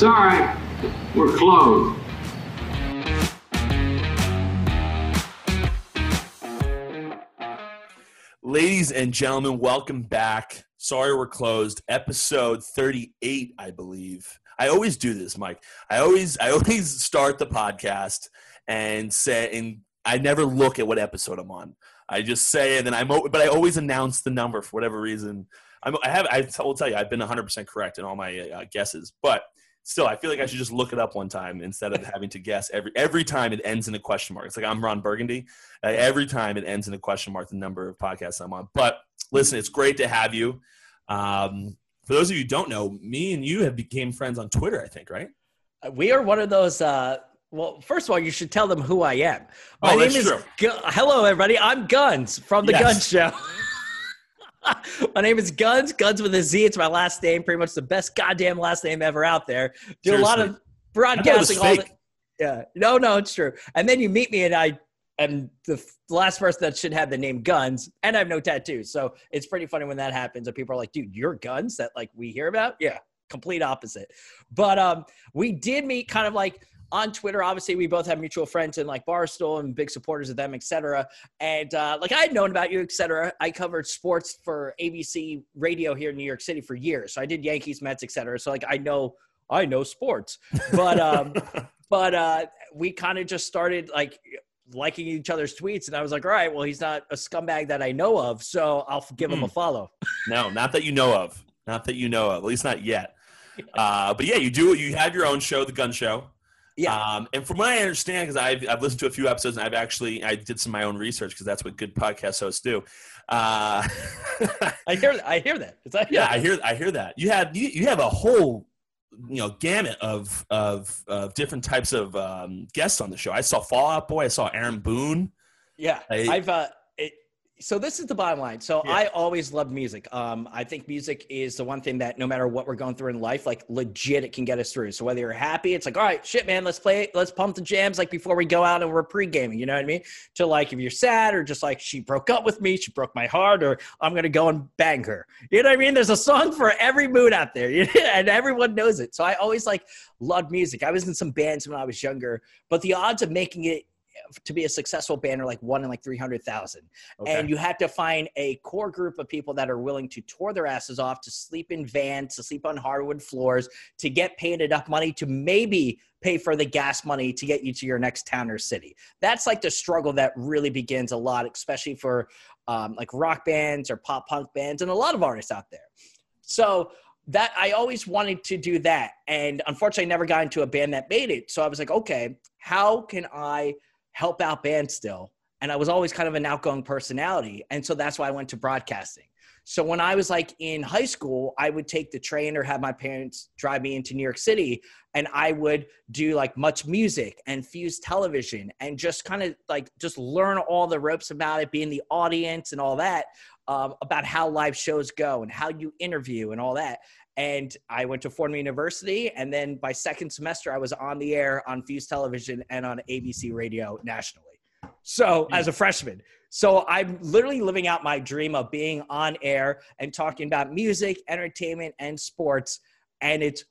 Sorry, we're closed. Ladies and gentlemen, welcome back. Sorry we're closed. Episode 38, I believe. I always do this, Mike. I always I always start the podcast and say and I never look at what episode I'm on. I just say and then I'm but I always announce the number for whatever reason. I'm, I have I will tell you I've been 100% correct in all my uh, guesses, but still I feel like I should just look it up one time instead of having to guess every every time it ends in a question mark. It's like I'm Ron Burgundy. Uh, every time it ends in a question mark, the number of podcasts I'm on. But listen, it's great to have you. Um, for those of you who don't know, me and you have became friends on Twitter. I think, right? Uh, we are one of those. Uh, well, first of all, you should tell them who I am. My Oh, name is. Gu- Hello, everybody. I'm Guns from the Yes. Guns Show. my name is Guns. Guns with a Z. It's my last name. Pretty much the best goddamn last name ever out there. Do a lot of I thought it was broadcasting. All the, yeah. No, no, it's true. And then you meet me, and I am the last person that should have the name Guns, and I have no tattoos. So it's pretty funny when that happens, and people are like, "Dude, you're Guns that like we hear about." Yeah, complete opposite. But um, we did meet kind of like on Twitter. Obviously, we both have mutual friends in like Barstool and big supporters of them, etc. And uh, like I had known about you, etc. I covered sports for ABC radio here in New York City for years. So I did Yankees, Mets, etc. So like I know I know sports, but um, but uh, we kind of just started like liking each other's tweets, and I was like, all right, well, he's not a scumbag that I know of, so I'll give him a Hmm. follow. no, not that you know of. Not that you know of. At least not yet. Uh, but yeah, you do. You have your own show, The Gun Show. Yeah. Um, and from what I understand, because I've, I've listened to a few episodes and I've actually I did some of my own research because that's what good podcast hosts do. Uh, I hear I hear that. Yeah, I hear I hear that. You have you, you have a whole you know gamut of of, of different types of um, guests on the show. I saw Fall Out Boy. I saw Aaron Boone. Yeah, I- I've. Uh, so this is the bottom line. So Yeah. I always loved music. Um, I think music is the one thing that no matter what we're going through in life, like legit, it can get us through. So whether you're happy, it's like, all right, shit, man, let's play, let's pump the jams like before we go out and we're pre gaming. You know what I mean? To like, if you're sad or just like she broke up with me, she broke my heart, or I'm gonna go and bang her. You know what I mean? There's a song for every mood out there, and everyone knows it. So I always like loved music. I was in some bands when I was younger, but the odds of making it to be a successful band are like one in like 300,000. And you have to find a core group of people that are willing to tour their asses off, to sleep in vans, to sleep on hardwood floors, to get paid enough money to maybe pay for the gas money to get you to your next town or city. That's like the struggle that really begins a lot, especially for um, like rock bands or pop punk bands and a lot of artists out there. So that I always wanted to do that. And unfortunately, I never got into a band that made it. So I was like, okay, how can I help out bands still? And I was always kind of an outgoing personality. And so that's why I went to broadcasting. So when I was like in high school, I would take the train or have my parents drive me into New York City and I would do like MuchMusic and fuse television and just kind of like just learn all the ropes about it, be in the audience and all that, um, about how live shows go and how you interview and all that. And I went to Fordham University, and then by second semester, I was on the air on Fuse Television and on ABC Radio nationally. So hmm. as a freshman, so I'm literally living out my dream of being on air and talking about music, entertainment, and sports, and it's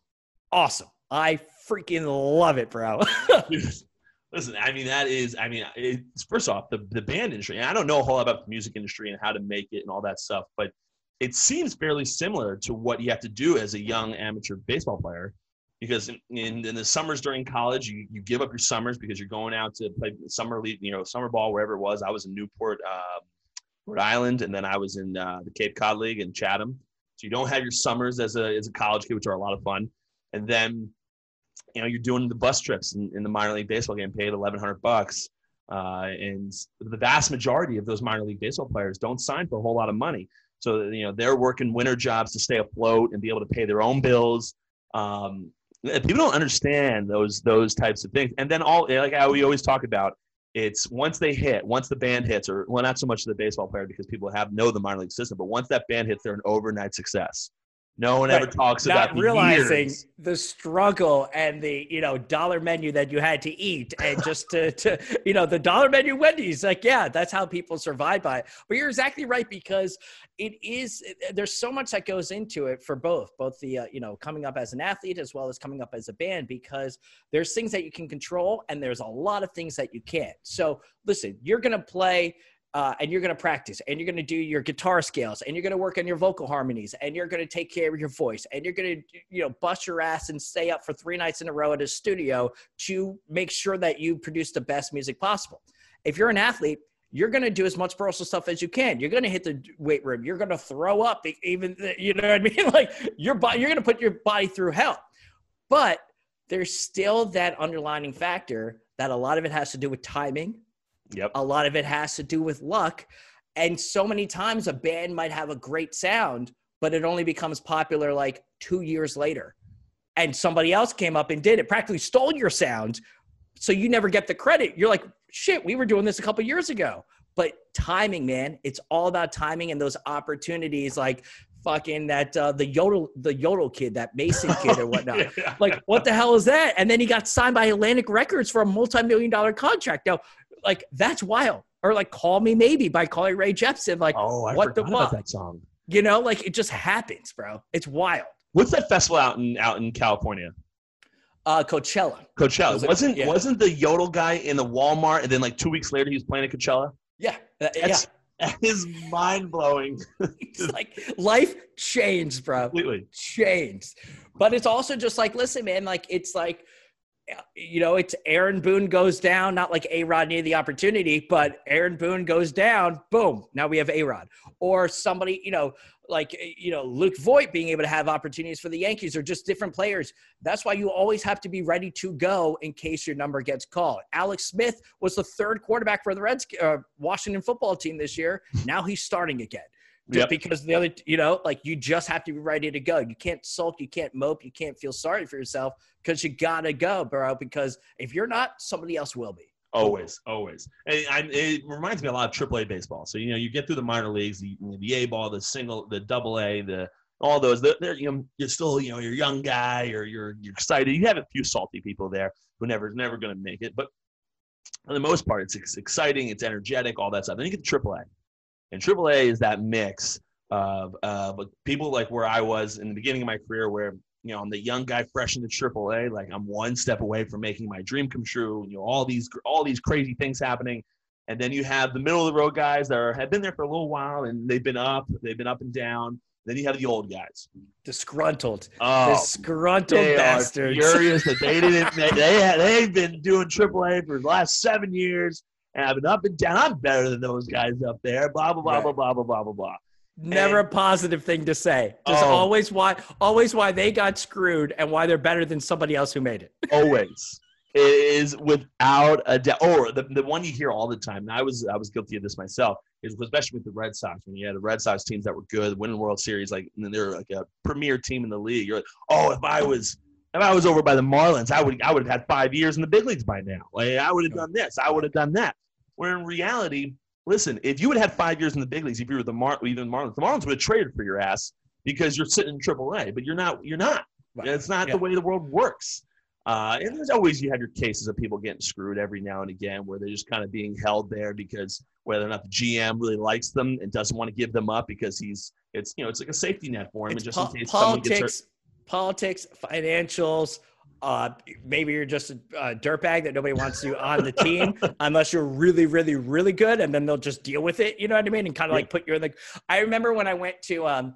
awesome. I freaking love it, bro. Listen, I mean that is, I mean, it's first off the the band industry. And I don't know a whole lot about the music industry and how to make it and all that stuff, but it seems fairly similar to what you have to do as a young amateur baseball player. Because in, in, in the summers during college, you, you give up your summers because you're going out to play summer league, you know, summer ball wherever it was. I was in Newport, uh, Rhode Island, and then I was in uh, the Cape Cod League in Chatham. So you don't have your summers as a as a college kid, which are a lot of fun. And then you know you're doing the bus trips in, in the minor league baseball game paid 1100 bucks uh, and the vast majority of those minor league baseball players don't sign for a whole lot of money so you know they're working winter jobs to stay afloat and be able to pay their own bills. Um, people don't understand those those types of things. And then all like how we always talk about it's once they hit once the band hits or well not so much the baseball player because people have know the minor league system but once that band hits they're an overnight success No one ever talks not about the realizing years. the struggle and the you know dollar menu that you had to eat and just to, to you know the dollar menu wendy's. Like yeah that's how people survive by it. But you're exactly right because it is there's so much that goes into it for both both the uh, you know coming up as an athlete as well as coming up as a band because there's things that you can control and there's a lot of things that you can't. So listen you're going to play uh, and you're going to practice and you're going to do your guitar scales and you're going to work on your vocal harmonies and you're going to take care of your voice and you're going to you know bust your ass and stay up for three nights in a row at a studio to make sure that you produce the best music possible. If you're an athlete you're going to do as much personal stuff as you can. You're going to hit the weight room. You're going to throw up even you know what i mean? Like your body you're going to put your body through hell. But there's still that underlining factor that a lot of it has to do with timing Yep. a lot of it has to do with luck. And so many times a band might have a great sound, but it only becomes popular like two years later. And somebody else came up and did it, practically stole your sound. So you never get the credit. You're like, shit, we were doing this a couple years ago. But timing, man, it's all about timing and those opportunities like fucking that uh, the yodel the yodel kid, that Mason kid or whatnot Yeah. like what the hell is that and then he got signed by atlantic records for a multi-million dollar contract now like that's wild or like call me maybe by Carly Rae Jepsen like oh, I what the fuck? that song. you know like it just happens bro it's wild What's that festival out in out in California? uh coachella Coachella. was wasn't yeah. wasn't the yodel guy in the Walmart, and then like two weeks later he was playing at Coachella? yeah Uh, yeah That's that is mind blowing it's like life changed bro completely. changed. But it's also just like, listen, man, like it's like, you know, it's Aaron Boone goes down, not like A Rod needed the opportunity, but Aaron Boone goes down, boom, now we have A Rod. Or somebody, you know, like, you know, Luke Voit being able to have opportunities for the Yankees or just different players. That's why you always have to be ready to go in case your number gets called. Alex Smith was the third quarterback for the Reds, uh, Washington football team this year. Now he's starting again Yep. because the other you know like you just have to be ready to go you can't sulk you can't mope you can't feel sorry for yourself because you gotta go bro because if you're not somebody else will be Always, always. And I, it reminds me a lot of AAA baseball. So you know, you get through the minor leagues, the, the A ball, the single, the double A, the all those. They're, they're, you know, you're still, you know, you're a young guy, or you're you're excited. You have a few salty people there who never never going to make it, but for the most part, it's, it's exciting, it's energetic, all that stuff. Then you get to AAA, and AAA is that mix of of people like where I was in the beginning of my career, where you know I'm the young guy fresh into AAA, like I'm one step away from making my dream come true. You know all these all these crazy things happening, and then you have the middle of the road guys that are, have been there for a little while and they've been up, they've been up and down. Then you have the old guys. disgruntled Oh, disgruntled they bastards are furious that they didn't. They, they they've been doing AAA for the last seven years, and I've been up and down. I'm better than those guys up there. Blah blah blah Right. blah blah blah blah blah blah. never and- a positive thing to say just Oh. always why always why they got screwed and why they're better than somebody else who made it Always, it is without a doubt. Or the, the one you hear all the time. And I was I was guilty of this myself. Is especially with the Red Sox when you had the Red Sox teams that were good, winning World Series, like and then they're like a premier team in the league. You're like, oh, if I was if I was over by the Marlins, I would I would have had five years in the big leagues by now. Like I would have done this, I would have done that. Where in reality, listen, if you would have had five years in the big leagues, if you were the Mar even Marlins, the Marlins would have traded for your ass because you're sitting in AAA, but you're not. You're not. Right. It's not Yeah. the way the world works. Uh, and there's always you have your cases of people getting screwed every now and again, where they're just kind of being held there because whether or not the GM really likes them and doesn't want to give them up because he's it's you know it's like a safety net for him, It's and just po- in case someone gets hurt. Politics, financials. Uh, maybe you're just a, a dirtbag that nobody wants you on the team unless you're really, really, really good, and then they'll just deal with it. You know what I mean? And kind of like put you in the. I remember when I went to. Um,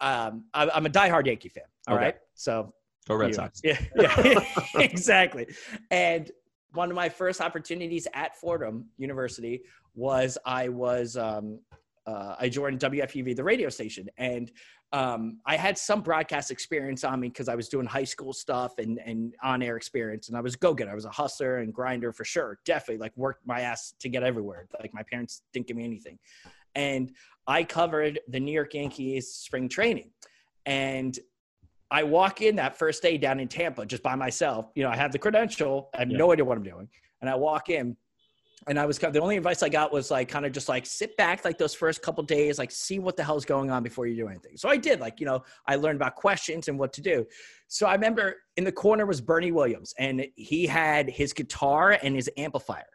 um, I, I'm a diehard Yankee fan. All right, Okay. so Go Red you. Sox. Yeah, yeah, exactly. And one of my first opportunities at Fordham University was I was um, uh, I joined WFUV, the radio station, and um, I had some broadcast experience on me because I was doing high school stuff and and on air experience, and I was go getter. I was a hustler and grinder for sure, definitely like worked my ass to get everywhere. Like my parents didn't give me anything, and I covered the New York Yankees spring training, and I walk in that first day down in Tampa just by myself. You know, I have the credential. I have Yeah. no idea what I'm doing. And I walk in and I was the only advice I got was like kind of just like sit back like those first couple days, like see what the hell's going on before you do anything. So I did like you know I learned about questions and what to do. So I remember in the corner was Bernie Williams, and he had his guitar and his amplifier.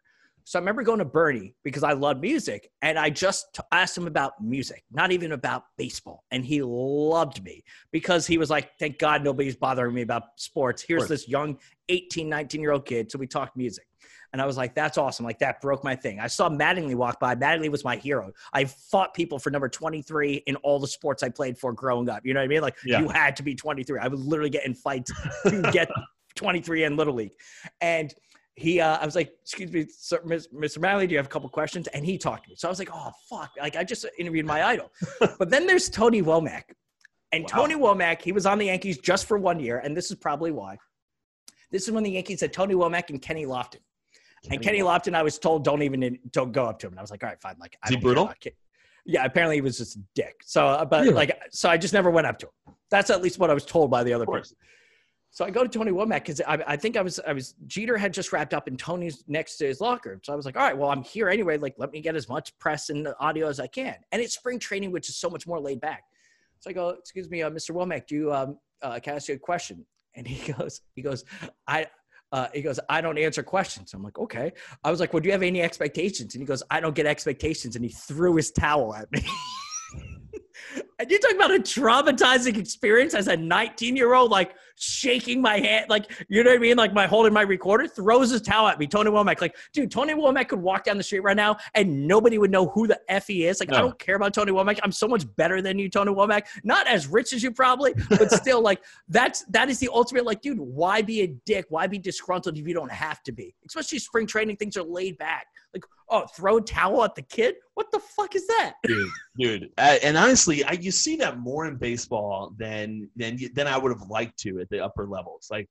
So I remember going to Bernie because I love music, and I just asked him about music, not even about baseball, and he loved me because he was like, "Thank God nobody's bothering me about sports." Here's this young 18, 19 year old kid, so we talked music. And I was like, that's awesome. Like that broke my thing. I saw Mattingly walk by. Mattingly was my hero. I fought people for number 23 in all the sports I played for growing up. You know what I mean? Like yeah. you had to be 23. I was literally getting fights to get 23 in Little League. And he, uh, I was like, excuse me, sir, Mr. Mattingly, do you have a couple questions? And he talked to me. So I was like, oh, fuck. Like I just interviewed my idol. but then there's Tony Womack. And wow. Tony Womack, he was on the Yankees just for one year. And this is probably why. This is when the Yankees had Tony Womack and Kenny Lofton. Kenny and Kenny Lofton, I was told don't even don't go up to him. And I was like, all right, fine. Like, is he brutal? Yeah, apparently he was just a dick. So, uh, but really? like, so I just never went up to him. That's at least what I was told by the other person. So I go to Tony Womack because I, I, think I was I was Jeter had just wrapped up and Tony's next to his locker. So I was like, all right, well I'm here anyway. Like let me get as much press and audio as I can. And it's spring training, which is so much more laid back. So I go, excuse me, uh, Mr. Womack, do you um, uh, can I ask you a question? And he goes, he goes, I uh, he goes, I don't answer questions. I'm like, okay. I was like, well, do you have any expectations? And he goes, I don't get expectations. And he threw his towel at me. And you talk about a traumatizing experience as a 19 year old, like shaking my hand, like, you know what I mean? Like, my holding my recorder, throws his towel at me. Tony Womack, like, dude, Tony Womack could walk down the street right now and nobody would know who the F he is. Like, no. I don't care about Tony Womack. I'm so much better than you, Tony Womack. Not as rich as you probably, but still, like, that's that is the ultimate, like, dude, why be a dick? Why be disgruntled if you don't have to be? Especially spring training, things are laid back. Like, oh, throw a towel at the kid? What the fuck is that? Dude, dude. And honestly, I, you see that more in baseball than than than I would have liked to at the upper levels. Like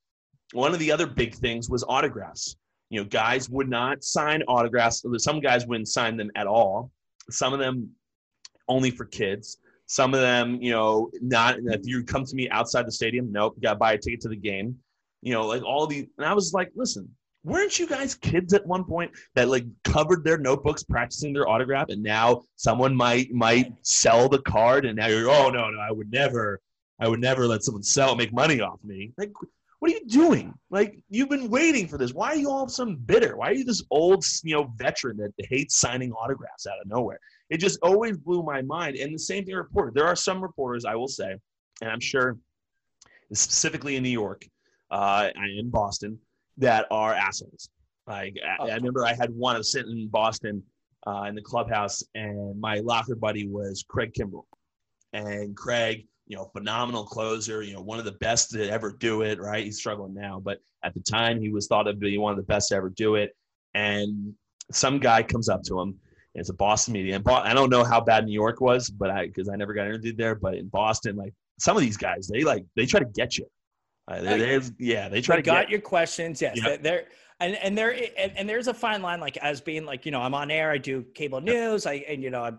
one of the other big things was autographs. You know, guys would not sign autographs. Some guys wouldn't sign them at all. Some of them only for kids. Some of them, you know, not if you come to me outside the stadium, nope, you gotta buy a ticket to the game. You know, like all these and I was like, listen, weren't you guys kids at one point that like covered their notebooks practicing their autograph and now someone might might sell the card and now you're oh no no i would never i would never let someone sell make money off me. Like what are you doing? Like you've been waiting for this. Why are you all of a sudden bitter? Why are you this old you know veteran that hates signing autographs out of nowhere? It just always blew my mind and the same thing reported there are some reporters i will say and i'm sure specifically in new york uh, in boston that are assholes. Like I, I remember I had one. I was sitting in Boston uh, in the clubhouse, and my locker buddy was Craig Kimbrel, and Craig, you know, phenomenal closer. You know, one of the best to ever do it. Right, he's struggling now, but at the time he was thought of being one of the best to ever do it. And some guy comes up to him. It's a Boston media, and I don't know how bad New York was, but I because I never got interviewed there. But in Boston, like some of these guys, they like they try to get you. Uh, they, yeah, they try they to got get, your questions. Yes, they're and and there and, and, there's a fine line, like as being like you know I'm on air, I do cable news, I and you know I'm,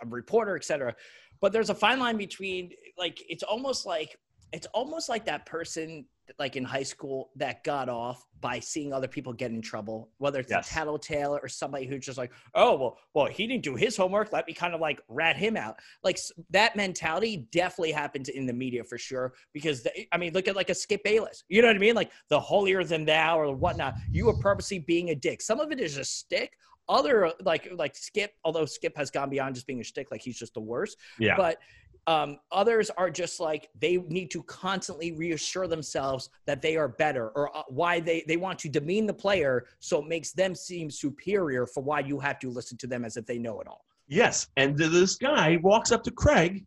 I'm a reporter, etc. But there's a fine line between like it's almost like it's almost like that person like in high school that got off by seeing other people get in trouble, whether it's yes. a tattletale or somebody who's just like, oh well, well he didn't do his homework. Let me kind of like rat him out. Like that mentality definitely happens in the media for sure. Because the, I mean, look at like a Skip Bayless. You know what I mean? Like the holier than thou or whatnot. You are purposely being a dick. Some of it is a stick. Other like like Skip, although Skip has gone beyond just being a stick, like he's just the worst. Yeah. But um, others are just like they need to constantly reassure themselves that they are better or uh, why they, they want to demean the player so it makes them seem superior for why you have to listen to them as if they know it all. Yes. And this guy walks up to Craig,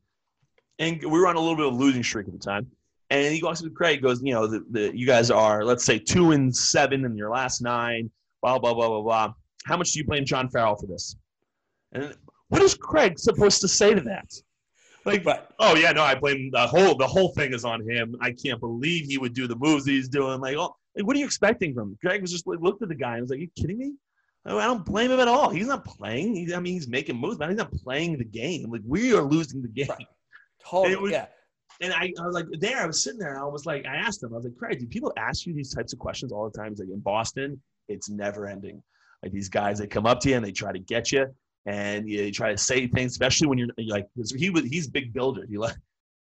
and we were on a little bit of a losing streak at the time. And he walks up to Craig, goes, You know, the, the, you guys are, let's say, two and seven in your last nine, blah, blah, blah, blah, blah. How much do you blame John Farrell for this? And what is Craig supposed to say to that? like, but oh yeah, no, I blame the whole the whole thing is on him. I can't believe he would do the moves he's doing. Like, oh, like, what are you expecting from him? Greg was just like, looked at the guy and was like, "You kidding me? Oh, I don't blame him at all. He's not playing. He's, I mean, he's making moves, but he's not playing the game. Like, we are losing the game. Right. Totally. Was, yeah. And I, I was like, there, I was sitting there, I was like, I asked him, I was like, Craig, do people ask you these types of questions all the time? He's like, in Boston, it's never ending. Like these guys, they come up to you and they try to get you, and you try to say things, especially when you're like he was he's big builder. He like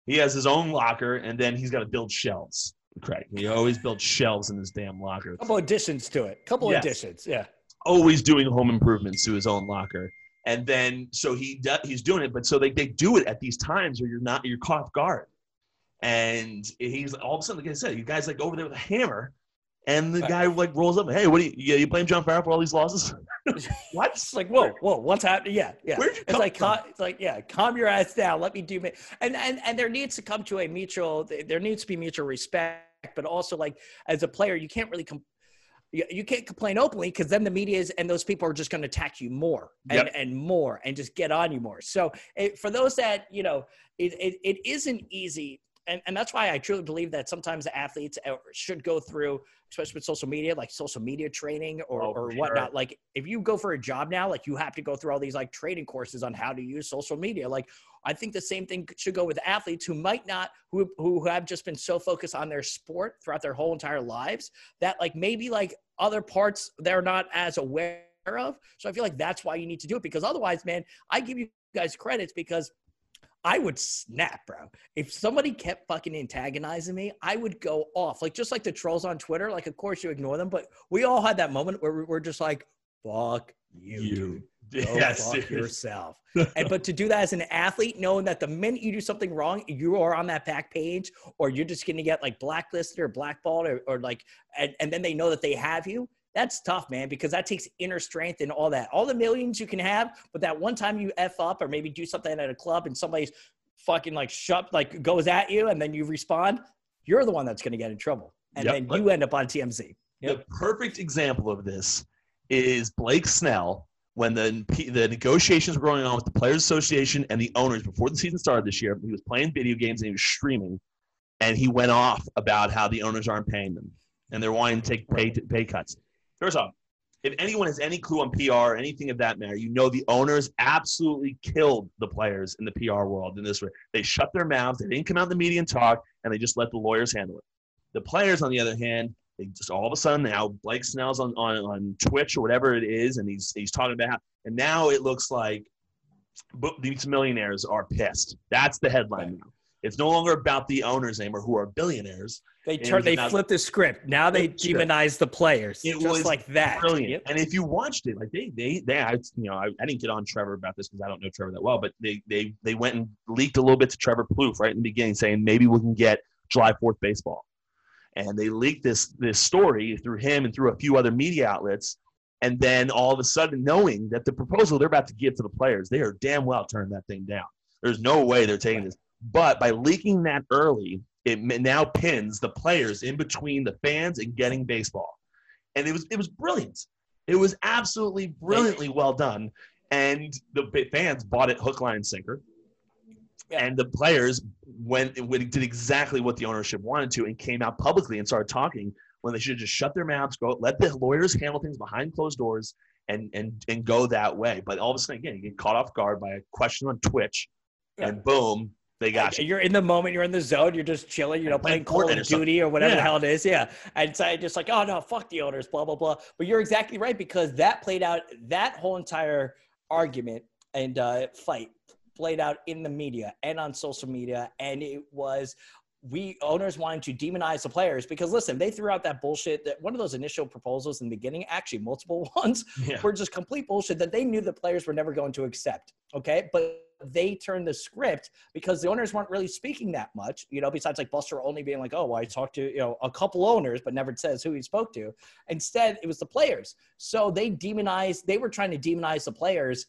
he has his own locker, and then he's got to build shelves. Craig, he always builds shelves in his damn locker. couple additions to it. Couple Yes. additions. Yeah. always doing home improvements to his own locker. And then so he he's doing it, but so they, they do it at these times where you're not you're caught off guard. And he's all of a sudden, like I said, you guys like over there with a hammer, and the guy like rolls up, hey, what do you you, you blame John Farrell for all these losses? what? It's like, whoa, whoa, what's happening? Yeah, yeah. Where'd you It's come like, from? cal- it's like, yeah, calm your ass down. Let me do me. And and and there needs to come to a mutual. There needs to be mutual respect, but also like as a player, you can't really com- you, you can't complain openly because then the media is and those people are just going to attack you more and, Yep. and more and just get on you more. So it, for those that you know, it, it, it isn't easy. And, and that's why I truly believe that sometimes athletes uh, should go through, especially with social media, like social media training or, Oh, or sure. whatnot. Like if you go for a job now, like you have to go through all these like training courses on how to use social media. Like I think the same thing should go with athletes who might not, who, who have just been so focused on their sport throughout their whole entire lives that like maybe like other parts they're not as aware of. So I feel like that's why you need to do it because otherwise, man, I give you guys credits because I would snap, bro. If somebody kept fucking antagonizing me, I would go off. Like just like the trolls on Twitter. Like, of course you ignore them, but we all had that moment where we- we're just like, "Fuck you, dude. Go Yes, fuck seriously. yourself." and but to do that as an athlete, knowing that the minute you do something wrong, you are on that back page, or you're just gonna get like blacklisted or blackballed, or, or like, and, and then they know that they have you. That's tough, man, because that takes inner strength and all that. All the millions you can have, but that one time you f up or maybe do something at a club and somebody's fucking like shut, like goes at you, and then you respond, you're the one that's gonna get in trouble, and Yep. then you end up on TMZ. The perfect example of this is Blake Snell when the the negotiations were going on with the Players Association and the owners before the season started this year. He was playing video games and he was streaming, and he went off about how the owners aren't paying them and they're wanting to take pay pay cuts. First off, if anyone has any clue on PR or anything of that matter, you know the owners absolutely killed the players in the PR world in this way. They shut their mouths, they didn't come out in the media and talk, and they just let the lawyers handle it. The players, on the other hand, they just all of a sudden now Blake Snell's on, on, on Twitch or whatever it is, and he's he's talking about how, and now it looks like these millionaires are pissed. That's the headline now. It's no longer about the owners anymore, who are billionaires. They turn, they flipped the script. Now they Flipped the script. demonize the players, It just was like that. Brilliant. Yep. And if you watched it, like they they they I, you know I, I didn't get on Trevor about this because I don't know Trevor that well, but they they they went and leaked a little bit to Trevor Plouffe right in the beginning, saying maybe we can get July Fourth baseball, and they leaked this this story through him and through a few other media outlets, and then all of a sudden knowing that the proposal they're about to give to the players, they are damn well turning that thing down. There's no way they're taking this, but by leaking that early, it now pins the players in between the fans and getting baseball and it was it was brilliant. It was absolutely brilliantly well done, and the fans bought it hook, line, and sinker. Yeah. And the players went, went did exactly what the ownership wanted to, and came out publicly and started talking when they should have just shut their mouths, go let the lawyers handle things behind closed doors, and and and go that way. But all of a sudden, again, you get caught off guard by a question on Twitch, and boom, they got you. You're in the moment, you're in the zone, you're just chilling, you know, Playing playing Call of. Duty or whatever the hell it is. Yeah. And so I just like, oh no, fuck the owners, blah, blah, blah. But you're exactly right because that played out, that whole entire argument and uh, fight played out in the media and on social media. And it was, we owners wanting to demonize the players because listen, they threw out that bullshit that one of those initial proposals in the beginning, actually multiple ones, Yeah. were just complete bullshit that they knew the players were never going to accept. Okay. But they turned the script because the owners weren't really speaking that much, you know, besides like Buster Olney being like, oh, well, I talked to, you know, a couple owners, but never says who he spoke to. Instead, it was the players. So they demonized, they were trying to demonize the players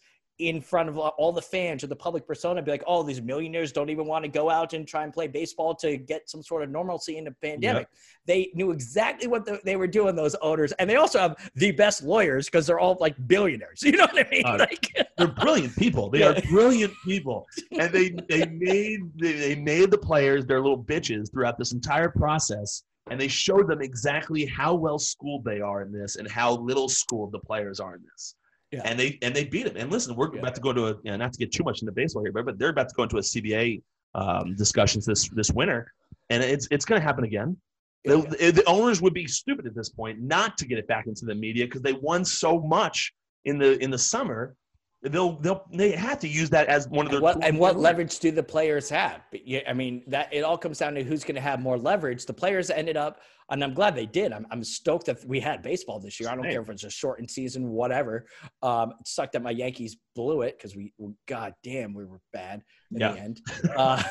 in front of all the fans or the public persona, be like, oh, these millionaires don't even want to go out and try and play baseball to get some sort of normalcy in the pandemic. They knew exactly what the, they were doing, those owners. And they also have the best lawyers because they're all like billionaires. You know what I mean? Uh, like, they're brilliant people. They Yeah. are brilliant people, and they they made they, they made the players their little bitches throughout this entire process, and they showed them exactly how well schooled they are in this and how little schooled the players are in this. Yeah. And they and they beat them. And listen, we're Yeah. about to go to a you know, not to get too much into baseball here, but but they're about to go into a CBA um, discussions this this winter, and it's it's going to happen again. The, the- the owners would be stupid at this point not to get it back into the media because they won so much in the in the summer. They'll they'll they have to use that as one of their And what, and what leverage do the players have? But yeah, I mean, that it all comes down to who's going to have more leverage. The players ended up, and I'm glad they did. I'm, I'm stoked that we had baseball this year. I don't Same. care if it's a shortened season, whatever. Um, it sucked that my Yankees blew it because we, god damn, we were bad in Yeah. the end. Uh,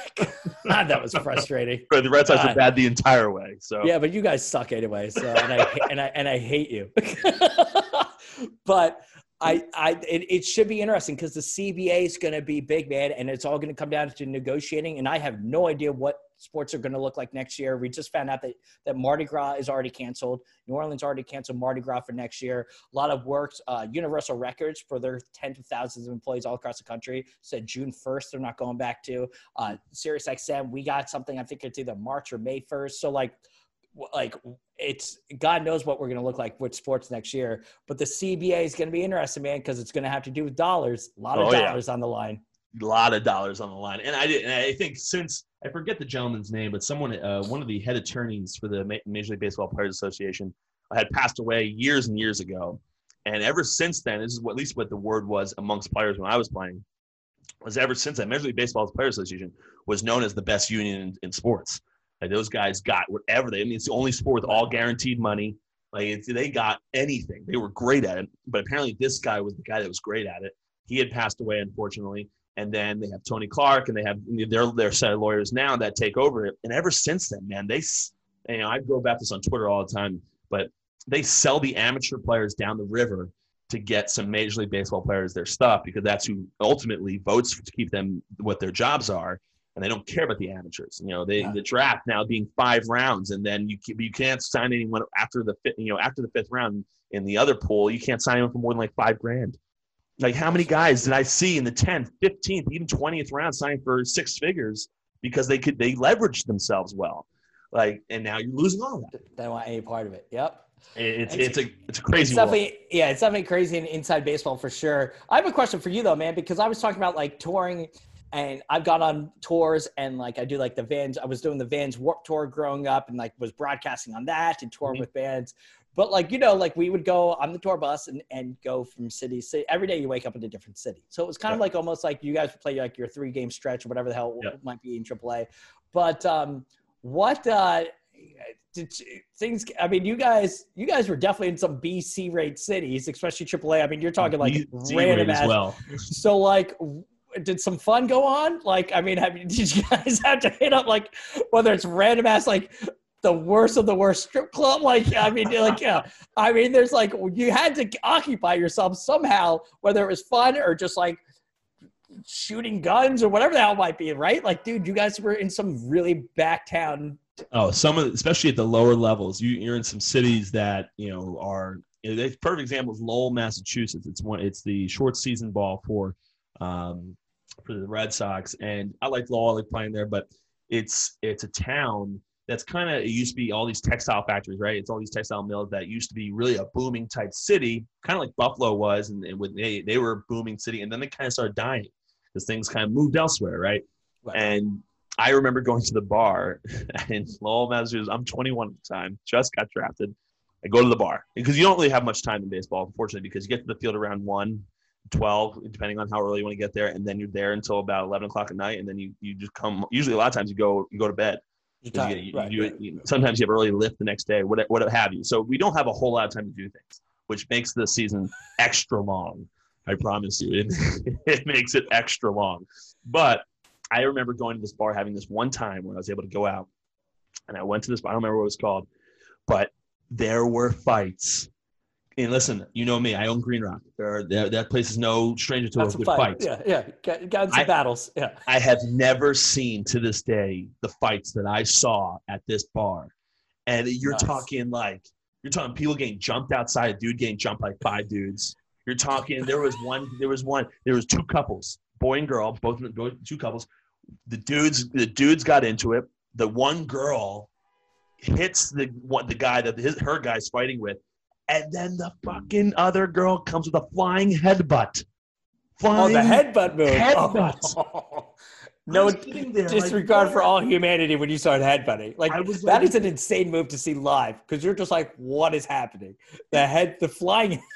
God, that was frustrating. But the Red Sox God. are bad the entire way. So Yeah, but you guys suck anyway. So and I and I and I hate you. but I I it, it should be interesting because the CBA is going to be big, man, and it's all going to come down to negotiating. And I have no idea what sports are going to look like next year. We just found out that that Mardi Gras is already canceled. New Orleans already canceled Mardi Gras for next year. A lot of works. Uh, Universal Records for their tens of thousands of employees all across the country said June first they're not going back to. Uh, Sirius XM, we got something. I think it's either March or May first. So like like it's God knows what we're going to look like with sports next year. But the CBA is going to be interesting, man, because it's going to have to do with dollars. A lot of Oh, yeah. dollars on the line. a lot of dollars on the line. And I did. And I think since I forget the gentleman's name, but someone, uh, one of the head attorneys for the Major League Baseball Players Association, had passed away years and years ago. And ever since then, this is what, at least what the word was amongst players when I was playing, was ever since that Major League Baseball Players Association was known as the best union in, in sports. Like those guys got whatever they. I mean, it's the only sport with all guaranteed money. Like they got anything. They were great at it. But apparently, this guy was the guy that was great at it. He had passed away, unfortunately. And then they have Tony Clark, and they have their their set of lawyers now that take over it. And ever since then, man, they, you know, I go about this on Twitter all the time, but they sell the amateur players down the river to get some Major League Baseball players their stuff because that's who ultimately votes to keep them what their jobs are, and they don't care about the amateurs. You know, they Yeah. the draft now being five rounds, and then you you can't sign anyone after the fifth, you know after the fifth round in the other pool. You can't sign anyone for more than like five grand. Like how many guys did I see in the 10th, 15th, even 20th round signing for six figures because they could they leveraged themselves well. Like and now you're losing all that. They don't want any part of it. Yep. It's It's- it's a it's a crazy It's world. definitely, yeah, it's definitely crazy in inside baseball for sure. I have a question for you though, man, because I was talking about like touring, and I've gone on tours and like I do like the Vans. I was doing the Vans Warped Tour growing up, and like was broadcasting on that and touring Mhm. with bands. But like you know, like we would go on the tour bus and, and go from city to city. Every day you wake up in a different city, so it was kind of like almost like you guys would play like your three game stretch or whatever the hell Yeah. it might be in AAA. But um, what uh, did you- things? I mean, you guys, you guys were definitely in some BC rate cities, especially AAA. I mean, you're talking like random as well. So like. Did some fun go on? Like, I mean, have did you guys have to hit up like whether it's random ass like the worst of the worst strip club? Like, I mean, like, yeah, I mean, there's like you had to occupy yourself somehow, whether it was fun or just like shooting guns or whatever the hell might be, right? Like, dude, you guys were in some really back town. Oh, some of especially at the lower levels, you, you're in some cities that you know are. Know, perfect example is Lowell, Massachusetts. It's one. It's the short season ball for um, for the Red Sox, and I like Lowell. I like playing there, but it's it's a town that's kind of it used to be all these textile factories, right? It's all these textile mills that used to be really a booming type city, kind of like Buffalo was, and, and when they they were a booming city, and then they kind of started dying because things kind of moved elsewhere, right? And I remember going to the bar in Lowell, Massachusetts. I'm 21 at the time, just got drafted. I go to the bar because you don't really have much time in baseball, unfortunately, because you get to the field around 1, 12, depending on how early you want to get there, and then you're there until about 11 o'clock at night, and then you, you just come. Usually, a lot of times you go you go to bed. You get- you- Right, you- right. you- sometimes you have early lift the next day, what what have you. So we don't have a whole lot of time to do things, which makes the season extra long. I promise you, it, it makes it extra long. But I remember going to this bar having this one time where I was able to go out, and I went to this. bar. I don't remember what it was called, but there were fights. And listen, you know me. I own Green Rock. There, there that place is no stranger to That's a a good fight. fight. Yeah, yeah. Got, got some I- battles. Yeah. I have never seen to this day the fights that I saw at this bar. And you're Nice. talking like you're talking people getting jumped outside, a dude getting jumped by five dudes. You're talking there was one there was one there was two couples, boy and girl, both both- two couples. The dudes the dudes got into it. The one girl hits the one the guy that his, her guy's fighting with, and then the fucking other girl comes with a flying headbutt. Oh, the headbutt move. Headbutt. Oh. no I'm sitting there like, disregard for all humanity when you start headbutting. Like I that like- is an insane move to see live because you're just like, what is happening? The head, the flying.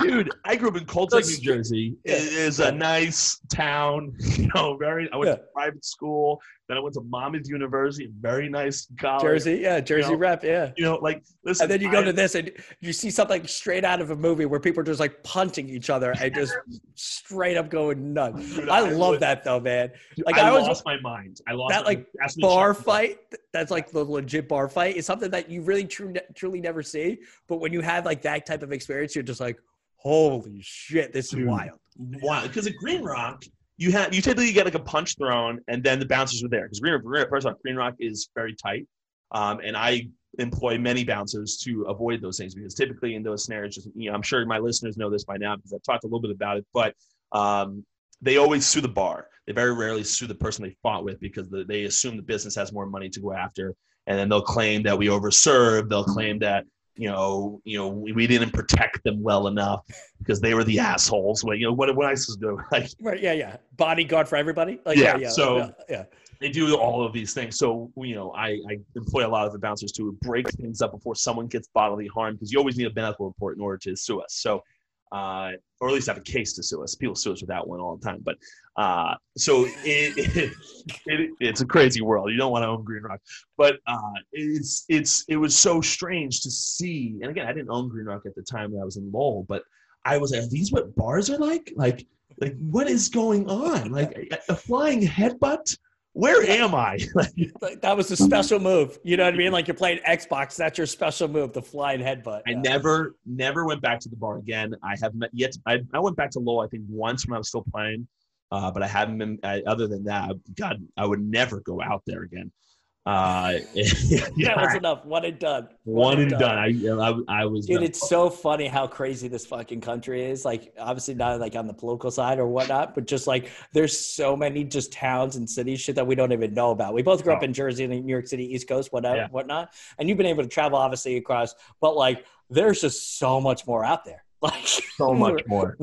dude. I grew up in Colts, Lake, New Jersey. It is a nice town, you know. Very. I went Yeah. to private school. Then I went to Monmouth University, very nice college. Jersey, yeah, Jersey know, rep, yeah. You know, like listen. And then you go I- to this and you see something straight out of a movie where people are just like punting each other and just straight up going nuts. Dude, I, I love would- that though, man. Like, I, I was- lost my mind. I lost that like ask me to bar fight that's like the legit bar fight is something that you really true, truly never see but when you have like that type of experience you're just like holy shit this is Dude. wild Wow, because at Green Rock, you have you typically get like a punch thrown, and then the bouncers are there. Because Green, Green, first off, Green Rock is very tight, um, and I employ many bouncers to avoid those things because typically in those scenarios, just you know, I'm sure my listeners know this by now because I've talked a little bit about it, but um, they always sue the bar. They very rarely sue the person they fought with because the, they assume the business has more money to go after, and then they'll claim that we overserved. They'll claim that you know, you know, we, we didn't protect them well enough because they were the assholes. Well, you know, what what I supposed to do? Like right yeah yeah bodyguard for everybody like Yeah, yeah, so- yeah, yeah they do all of these things. So you know, I, I employ a lot of the bouncers to break things up before someone gets bodily harm because you always need a medical report in order to sue us. So, uh, or at least have a case to sue us. People sue us without one all the time. But uh, so it, it, it, it's a crazy world. You don't want to own Green Rock, but uh, it's it's it was so strange to see. And again, I didn't own Green Rock at the time when I was in Lowell, but I was like, are these what bars are like? Like like what is going on? Like a flying headbutt? Where am I? Like, Like, that was a special move you know what i mean like you're playing xbox that's your special move the flying headbutt I yeah. never, never went back to the bar again. I have not yet. I, I went back to Lowell, I think, once when I was still playing, uh, but I haven't been. I, other than that, God, I would never go out there again. Uh, that was enough one and done one and done. I, I, I was. Dude, it's so funny how crazy this fucking country is. Like, obviously not like on the political side or whatnot, but just like there's so many just towns and cities shit that we don't even know about. We both grew up Oh. in Jersey and New York City, East Coast, whatnot, Yeah. whatnot. And you've been able to travel obviously across, but like there's just so much more out there. Like so much more.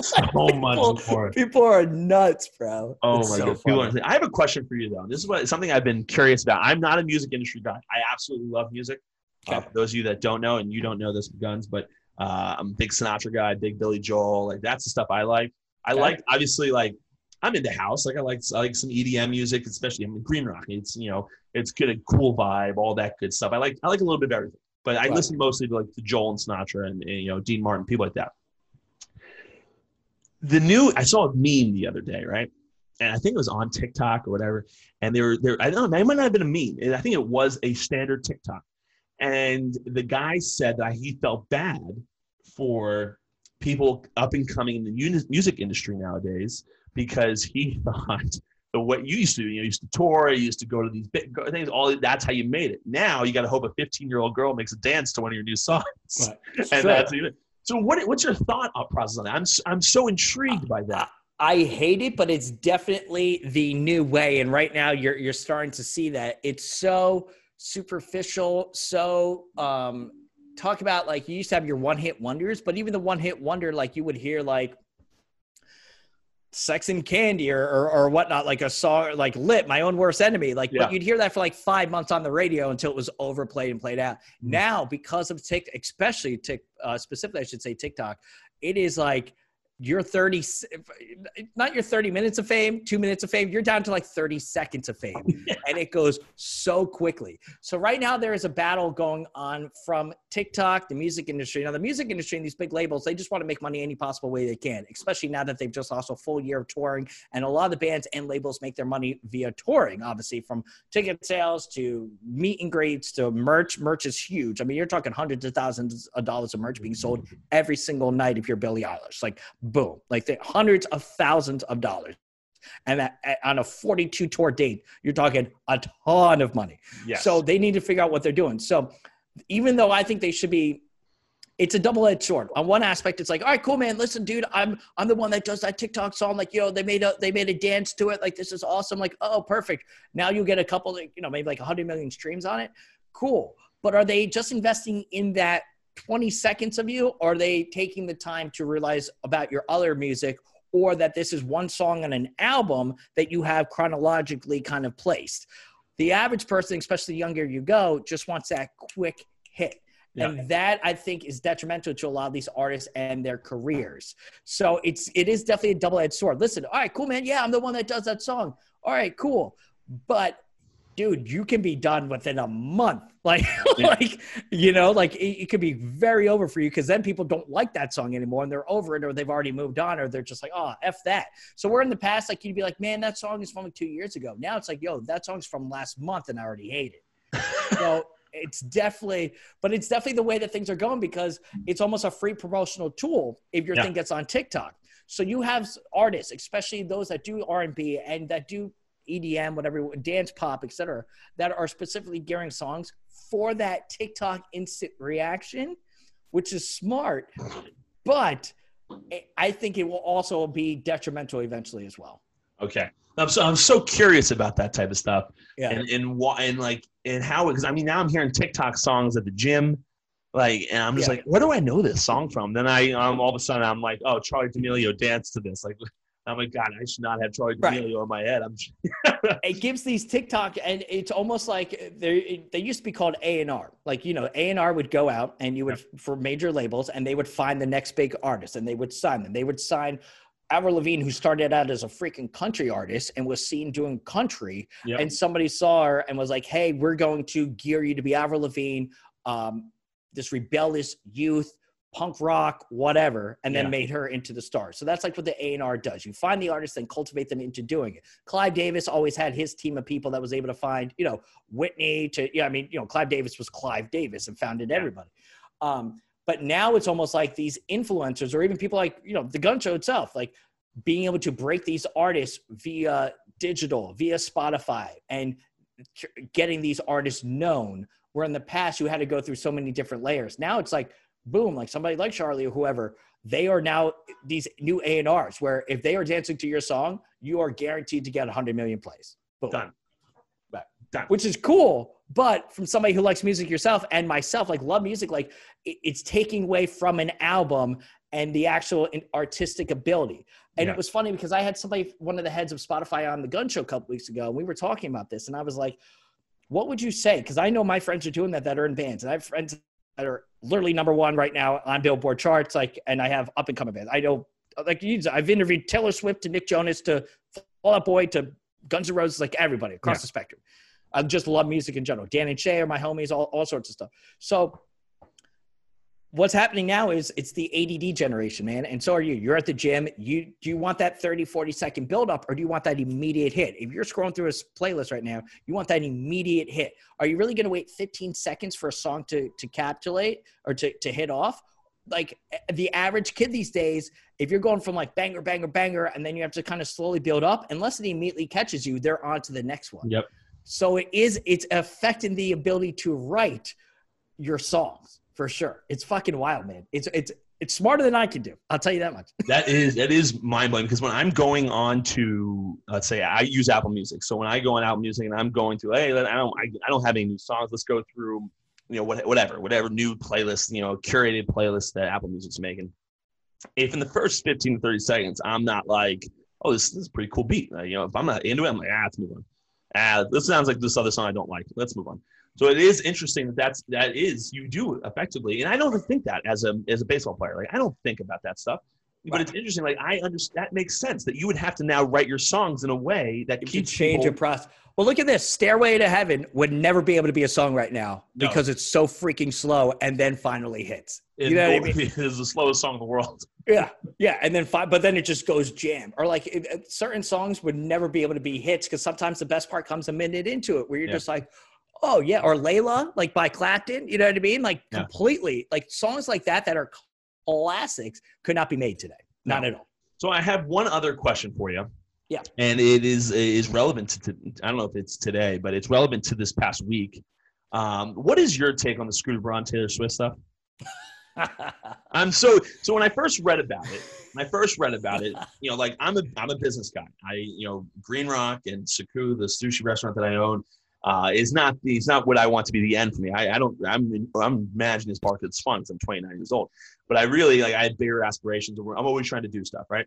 So much people, more. people are nuts, bro. Oh It's my so god! People are- I have a question for you though. This is what something I've been curious about. I'm not a music industry guy. I absolutely love music. Uh, for those of you that don't know, and you don't know this guns, but uh, I'm a big Sinatra guy, big Billy Joel. Like that's the stuff I like. I Okay. like obviously like I'm into house. Like I like I like some EDM music, especially I mean Green Rock. It's you know it's good, a cool vibe, all that good stuff. I like I like a little bit of everything, but I Right. listen mostly to like to Joel and Sinatra and, and you know Dean Martin, people like that. The new I saw a meme the other day, right? And I think it was on TikTok or whatever. And they were there. I don't know. It might not have been a meme. I think it was a standard TikTok. And the guy said that he felt bad for people up and coming in the music industry nowadays because he thought the what you used to do, you know, you used to tour, you used to go to these big things. All that's how you made it. Now you got to hope a 15 year old girl makes a dance to one of your new songs, Right. And true. that's even. So what? What's your thought process on that? I'm I'm so intrigued by that. I hate it, but it's definitely the new way. And right now you're you're starting to see that. It's so superficial, so um talk about like you used to have your one hit wonders, but even the one hit wonder, like you would hear like Sex and Candy or, or, or whatnot, like a song like Lit, My Own Worst Enemy. Like, Yeah. you'd hear that for like five months on the radio until it was overplayed and played out. Now, because of Tik, especially Tik, uh, specifically, I should say TikTok, it is like your 30 not your 30 minutes of fame, two minutes of fame, you're down to like 30 seconds of fame. and it goes so quickly. So right now there is a battle going on from TikTok, the music industry. Now the music industry and these big labels, they just want to make money any possible way they can, especially now that they've just lost a full year of touring. And a lot of the bands and labels make their money via touring, obviously from ticket sales to meet and greets to merch. Merch is huge. I mean, you're talking hundreds of thousands of dollars of merch being sold mm-hmm. every single night if you're Billie Eilish. Like boom, like the hundreds of thousands of dollars. And that, on a 42 tour date, you're talking a ton of money. Yes. So they need to figure out what they're doing. So even though I think they should be, it's a double-edged sword. On one aspect, it's like, all right, cool, man. Listen, dude, I'm I'm the one that does that TikTok song. Like, yo, they made a they made a dance to it. Like, this is awesome. Like, oh, perfect. Now you get a couple, you know, maybe like 100 million streams on it. Cool. But are they just investing in that 20 seconds of you? Or are they taking the time to realize about your other music? or that this is one song on an album that you have chronologically kind of placed. The average person, especially the younger you go, just wants that quick hit. Yeah. And that I think is detrimental to a lot of these artists and their careers. So it's it is definitely a double-edged sword. Listen, all right, cool, man. Yeah, I'm the one that does that song. All right, cool. But dude, you can be done within a month. Like, Yeah. like you know, like it, it could be very over for you because then people don't like that song anymore and they're over it or they've already moved on or they're just like, oh, f that. So we're in the past, like you'd be like, man, that song is from like two years ago. Now it's like, yo, that song's from last month and I already hate it. so it's definitely, but it's definitely the way that things are going because it's almost a free promotional tool if your Yeah. thing gets on TikTok. So you have artists, especially those that do R and B and that do EDM, whatever, dance pop, etc., that are specifically gearing songs for that TikTok instant reaction, which is smart. But I- think it will also be detrimental eventually as well. Okay. I'm so I'm so curious about that type of stuff. Yeah. And and why and like and how because I mean now I'm hearing TikTok songs at the gym, like and I'm just Yeah. like, where do I know this song from? Then I um all of a sudden I'm like, oh Charlie D'Amelio danced to this. Like I'm like, God, I should not have Charlie Right. D'Amelio in my head. I'm it gives these TikTok, and it's almost like they they used to be called A and R. Like you know, A and R would go out and you would for major labels, and they would find the next big artist, and they would sign them. They would sign Avril Lavigne, who started out as a freaking country artist and was seen doing country, Yep. and somebody saw her and was like, "Hey, we're going to gear you to be Avril Lavigne, um, this rebellious youth." Punk rock whatever and then Yeah. made her into the star. So that's like what the a&r does. You find the artist and cultivate them into doing it. Clive davis always had his team of people that was able to find you know whitney to yeah i mean you know clive davis was clive davis and founded everybody. Um, but now it's almost like these influencers or even people like you know the gun show itself like being able to break these artists via digital via spotify and tr- getting these artists known where in the past you had to go through so many different layers. Now it's like boom like somebody like charlie or whoever they are now these new a&rs where if they are dancing to your song you are guaranteed to get 100 million plays boom Done. Right. Done. which is cool but from somebody who likes music yourself and myself like love music like it's taking away from an album and the actual artistic ability and Yeah. it was funny because i had somebody one of the heads of spotify on the gun show a couple weeks ago and we were talking about this and i was like what would you say because i know my friends are doing that that are in bands and i have friends that are literally number one right now on billboard charts like and i have up and coming bands. I know like i've interviewed taylor swift to nick jonas to fall out boy to guns n' roses like everybody across Yeah. the spectrum. I just love music in general. Dan and shay are my homies all, all sorts of stuff. So what's happening now is it's the ADD generation, man. And so are you. You're at the gym. You do you want that 30, 40 second build up or do you want that immediate hit? If you're scrolling through a playlist right now, you want that immediate hit. Are you really going to wait 15 seconds for a song to to capitulate or to to hit off? Like eh, the average kid these days, if you're going from like banger, banger, banger, and then you have to kind of slowly build up, unless it immediately catches you, they're on to the next one. Yep. So it is it's affecting the ability to write your songs for sure. It's fucking wild, man. It's it's it's smarter than I can do. I'll tell you that much. that is that is mind blowing because when I'm going on to let's say I use Apple Music, so when I go on Apple Music and I'm going to hey I don't I, I don't have any new songs, let's go through you know what, whatever whatever new playlist you know curated playlist that Apple Music's making. If in the first 15 to 30 seconds I'm not like oh this, this is pretty cool beat, you know if I'm not into it I'm like ah let's move on. Ah this sounds like this other song I don't like. Let's move on. So it is interesting that that's that is you do effectively, and I don't think that as a as a baseball player. Like I don't think about that stuff, but Right. it's interesting. Like I understand that makes sense that you would have to now write your songs in a way that You change your process. Well, look at this. Stairway to Heaven would never be able to be a song right now No. because it's so freaking slow and then finally hits. You know what I mean? is the slowest song in the world. Yeah, yeah, and then fi- but then it just goes jam. Or like it- certain songs would never be able to be hits because sometimes the best part comes a minute into it, where you're Yeah. just like, oh yeah, or Layla, like by Clapton. You know what I mean? Like Yeah. completely, like songs like that that are classics could not be made today. Not No. at all. So I have one other question for you. Yeah. and it is is relevant to, to I don't know if it's today, but it's relevant to this past week. Um, what is your take on the Scooter Braun Taylor Swift stuff? I'm so so when I first read about it, when I first read about it, you know, like I'm a I'm a business guy. I you know Green Rock and Saku, the sushi restaurant that I own, uh, is not it's not what I want to be the end for me. I, I don't I'm I'm managing this park that's fun because I'm 29 years old, but I really like I had bigger aspirations. I'm always trying to do stuff right.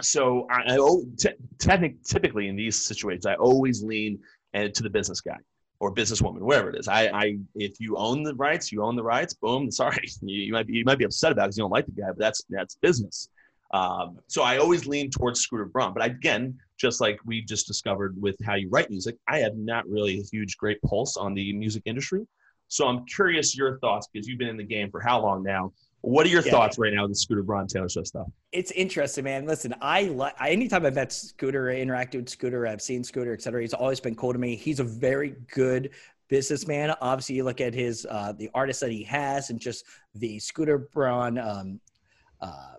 so I, I t- technic, typically in these situations, I always lean uh, to the business guy or businesswoman, wherever it is. I, I, if you own the rights, you own the rights. Boom. Sorry, you, you might be you might be upset about because you don't like the guy, but that's that's business. Um, so I always lean towards Scooter Braun. But again, just like we just discovered with how you write music, I have not really a huge, great pulse on the music industry. So I'm curious your thoughts because you've been in the game for how long now? What are your yeah. thoughts right now with Scooter Braun Taylor Swift stuff? It's interesting, man. Listen, I like anytime I've met Scooter, interacted with Scooter, I've seen Scooter, et cetera. He's always been cool to me. He's a very good businessman. Obviously, you look at his uh, the artists that he has, and just the Scooter Braun um, uh,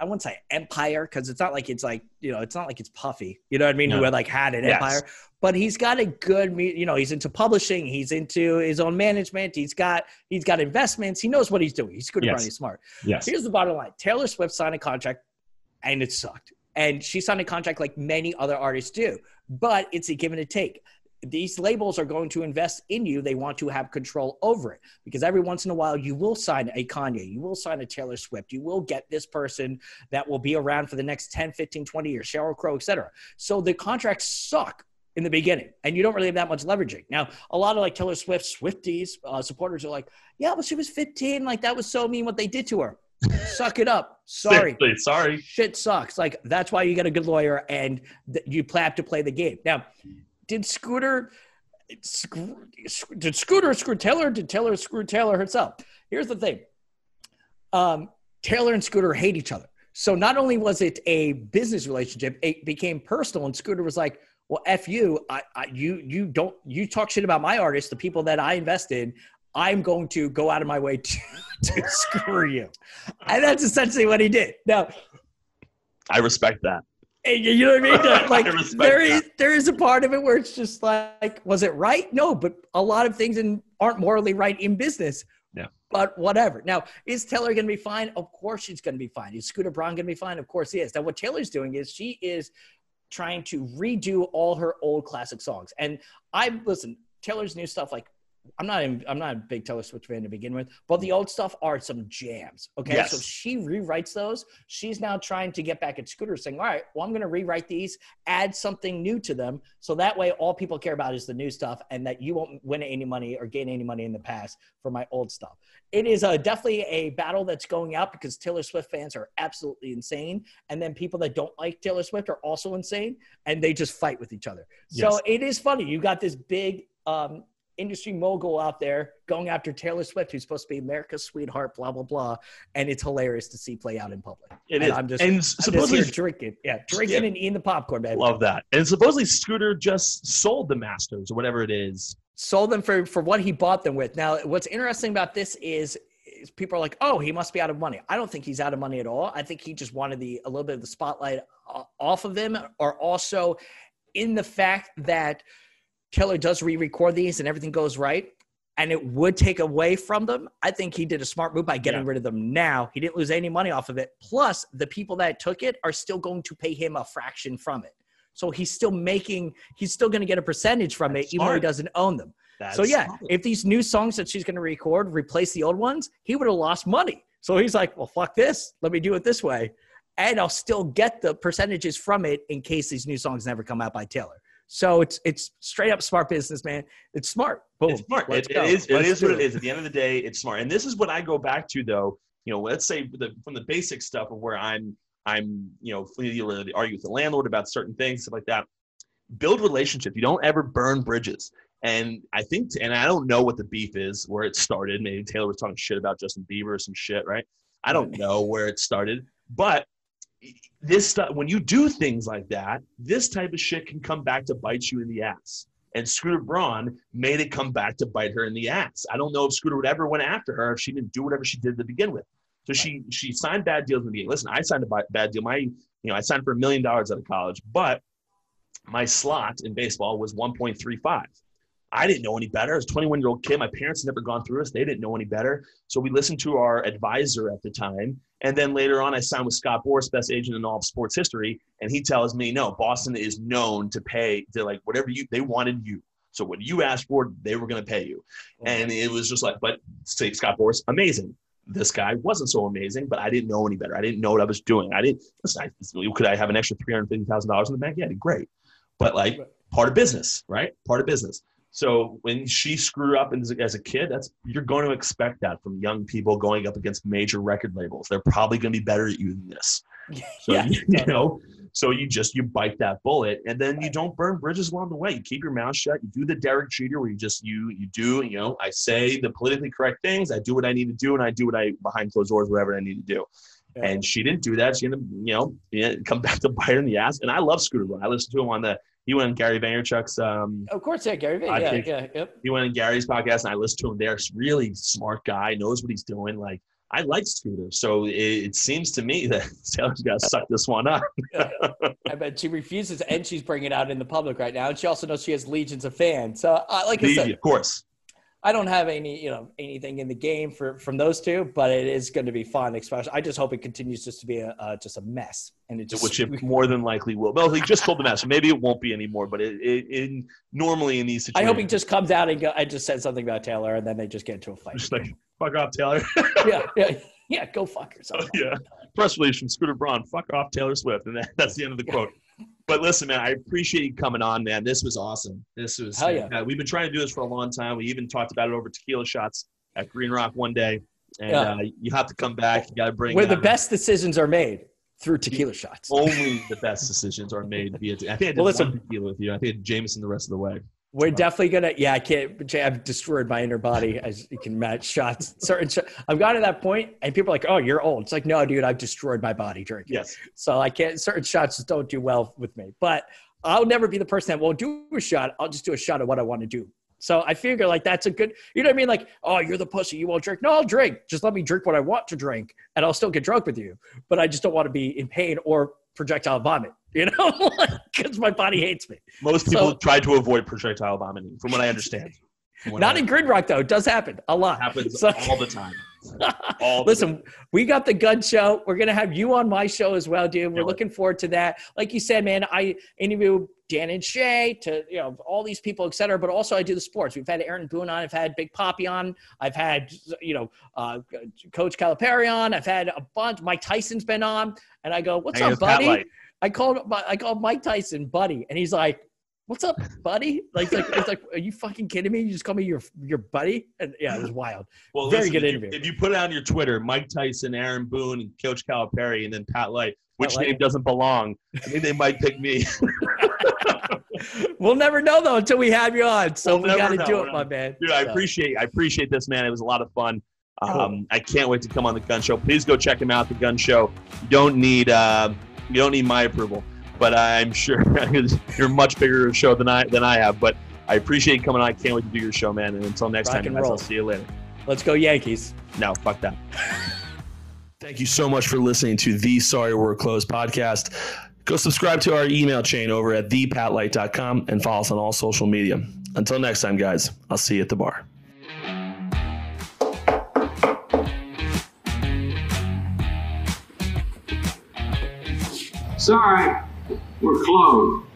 I wouldn't say empire because it's not like it's like you know it's not like it's Puffy. You know what I mean? No. Who had like had an yes. empire, but he's got a good you know he's into publishing. He's into his own management. He's got he's got investments. He knows what he's doing. He's good yes. He's smart. Yes. Here's the bottom line: Taylor Swift signed a contract, and it sucked. And she signed a contract like many other artists do, but it's a give and a take these labels are going to invest in you. They want to have control over it because every once in a while you will sign a Kanye, you will sign a Taylor Swift, you will get this person that will be around for the next 10, 15, 20 years, Sheryl Crow, etc. So the contracts suck in the beginning and you don't really have that much leveraging. Now, a lot of like Taylor Swift Swifties uh, supporters are like, yeah, but she was 15. Like that was so mean what they did to her. Suck it up. Sorry. Sorry. Shit sucks. Like that's why you get a good lawyer and th- you have to play the game. Now, did Scooter did Scooter screw Taylor? Did Taylor screw Taylor herself? Here's the thing. Um, Taylor and Scooter hate each other. So not only was it a business relationship, it became personal. And Scooter was like, "Well, f you, I, I, you, you don't, you talk shit about my artists, the people that I invest in. I'm going to go out of my way to, to screw you." And that's essentially what he did. Now, I respect that. You know what I mean? Like I there is that. there is a part of it where it's just like, was it right? No, but a lot of things in, aren't morally right in business. Yeah. But whatever. Now, is Taylor going to be fine? Of course she's going to be fine. Is Scooter Braun going to be fine? Of course he is. Now, what Taylor's doing is she is trying to redo all her old classic songs. And I listen, Taylor's new stuff like I'm not in, I'm not a big Taylor Swift fan to begin with, but the old stuff are some jams. Okay, yes. so she rewrites those. She's now trying to get back at Scooter, saying, "All right, well, I'm going to rewrite these, add something new to them, so that way all people care about is the new stuff, and that you won't win any money or gain any money in the past for my old stuff." It is a, definitely a battle that's going out because Taylor Swift fans are absolutely insane, and then people that don't like Taylor Swift are also insane, and they just fight with each other. Yes. So it is funny. You got this big um, industry mogul out there going after Taylor Swift, who's supposed to be America's sweetheart, blah blah blah, and it's hilarious to see play out in public. It and is. I'm just, and I'm supposedly just drinking, yeah, drinking yeah. and eating the popcorn, baby. Love that. And supposedly Scooter just sold the Masters or whatever it is. Sold them for for what he bought them with. Now, what's interesting about this is. people are like, "Oh, he must be out of money." I don't think he's out of money at all. I think he just wanted the a little bit of the spotlight off of him, or also in the fact that Taylor does re-record these and everything goes right, and it would take away from them, I think he did a smart move by getting yeah. rid of them now. He didn't lose any money off of it. Plus, the people that took it are still going to pay him a fraction from it. So he's still making, he's still going to get a percentage from That's it, smart. even though he doesn't own them. That's so yeah, smart. if these new songs that she's going to record replace the old ones, he would have lost money. So he's like, well, fuck this. Let me do it this way. And I'll still get the percentages from it in case these new songs never come out by Taylor. So it's it's straight up smart business, man. It's smart. Boom. It's smart. It, it is. It is what it is. At the end of the day, it's smart. And this is what I go back to, though. You know, let's say the, from the basic stuff of where I'm, I'm, you know, argue with the landlord about certain things, stuff like that. Build relationships. You don't ever burn bridges. And I think, and I don't know what the beef is, where it started. Maybe Taylor was talking shit about Justin Bieber or some shit, right? I don't know where it started, but this stuff when you do things like that, this type of shit can come back to bite you in the ass. And Scooter Braun made it come back to bite her in the ass. I don't know if Scooter would ever went after her if she didn't do whatever she did to begin with. So she she signed bad deals in the beginning. Listen, I signed a bad deal. My you know I signed for a million dollars out of college, but my slot in baseball was 1.35. I didn't know any better. I was a 21 year old kid. My parents had never gone through this. They didn't know any better. So we listened to our advisor at the time. And then later on, I signed with Scott Boras, best agent in all of sports history. And he tells me, no, Boston is known to pay to like whatever you, they wanted you. So what you asked for, they were going to pay you. And it was just like, but say Scott Boras, amazing. this guy wasn't so amazing, but I didn't know any better. I didn't know what I was doing. I didn't listen. I, could I have an extra three hundred fifty thousand dollars in the bank? Yeah, great. But like part of business, right? Part of business. So when she screwed up as a, as a kid, that's you're going to expect that from young people going up against major record labels. They're probably going to be better at you than this. So Yeah, you, you know, so you just you bite that bullet, and then you don't burn bridges along the way. You keep your mouth shut. You do the Derek Jeter, where you just you you do you know I say the politically correct things. I do what I need to do, and I do what I behind closed doors, whatever I need to do. Yeah. And she didn't do that. She ended you know, come back to bite her in the ass. And I love Scooter Braun. I listen to him on the he went on Gary Vaynerchuk's um Of course, yeah, Gary. I Yeah, yeah, yep. he went on Gary's podcast and I listened to him there. Really smart guy, knows what he's doing. Like I like Scooter. So it, it seems to me that Taylor's got to suck this one up. I bet she refuses, and she's bringing it out in the public right now. And she also knows she has legions of fans. So, uh, like I said, of course. I don't have any, you know, anything in the game for from those two, but it is going to be fun. Especially, I just hope it continues just to be a uh, just a mess, and it just Which it more than likely will. Well, he just told the master. Maybe it won't be anymore, but it, it, it normally in these situations, I hope he just comes out and go, I just said something about Taylor, and then they just get into a fight. just like fuck off, Taylor. yeah, yeah, yeah. Go fuck yourself. yeah. Press release from Scooter Braun. Fuck off, Taylor Swift, and that, that's the end of the quote. But listen, man, I appreciate you coming on, man. This was awesome. This was Hell yeah. uh, we've been trying to do this for a long time. We even talked about it over tequila shots at Green Rock one day, and Yeah. uh, you have to come back. You got to bring Where the uh, best decisions are made through tequila shots. Only the best decisions are made via. I think I did Well, listen. tequila with you. I think Jameson the rest of the way. We're definitely gonna. Yeah, I can't. Jay, I've destroyed my inner body as you can match shots. Certain. Sh- I've gotten to that point, and people are like, "Oh, you're old." It's like, no, dude, I've destroyed my body drinking. Yes. So I can't. Certain shots just don't do well with me. But I'll never be the person that won't do a shot. I'll just do a shot of what I want to do. So I figure like that's a good. You know what I mean? Like, oh, you're the pussy. You won't drink. No, I'll drink. Just let me drink what I want to drink, and I'll still get drunk with you. But I just don't want to be in pain or projectile vomit. You know, because my body hates me. Most people So- try to avoid projectile vomiting, from what I understand. What Not I- in Green Rock though. It does happen a lot. happens So- all the time. All the Listen, we got the gun show. We're gonna have you on my show as well, dude. We're Yeah. looking forward to that. Like you said, man, I interview Dan and Shay to you know all these people, et cetera. But also I do the sports. We've had Aaron Boone on. I've had Big Papi on. I've had you know uh, Coach Calipari on. I've had a bunch. Mike Tyson's been on, and I go, "What's Hanging up, with Pat buddy?" I called I called Mike Tyson buddy, and he's like, "What's up, buddy?" Like, like it's like, are you fucking kidding me? You just call me your your buddy? And yeah, it was wild. Well, Very listen, good if you- interview. If you put it on your Twitter, Mike Tyson, Aaron Boone, and Coach Calipari, and then Pat Light, which Light. name doesn't belong? I think they might pick me. We'll never know though until we have you on. So We'll we got to do it, my man. Dude, I So, appreciate I appreciate this, man. It was a lot of fun. Cool. Um, I can't wait to come on the Gun Show. Please go check him out. The Gun Show. You don't need uh, you don't need my approval, but I'm sure you're a much bigger show than I than I have. But I appreciate you coming on. I can't wait to do your show, man. And until next Rock time, guys. I'll see you later. Let's go Yankees. No, fuck that. Thank you so much for listening to the Sorry We're Closed podcast. Go subscribe to our email chain over at thepatlight.com and follow us on all social media. Until next time, guys, I'll see you at the bar. Sorry, we're closed.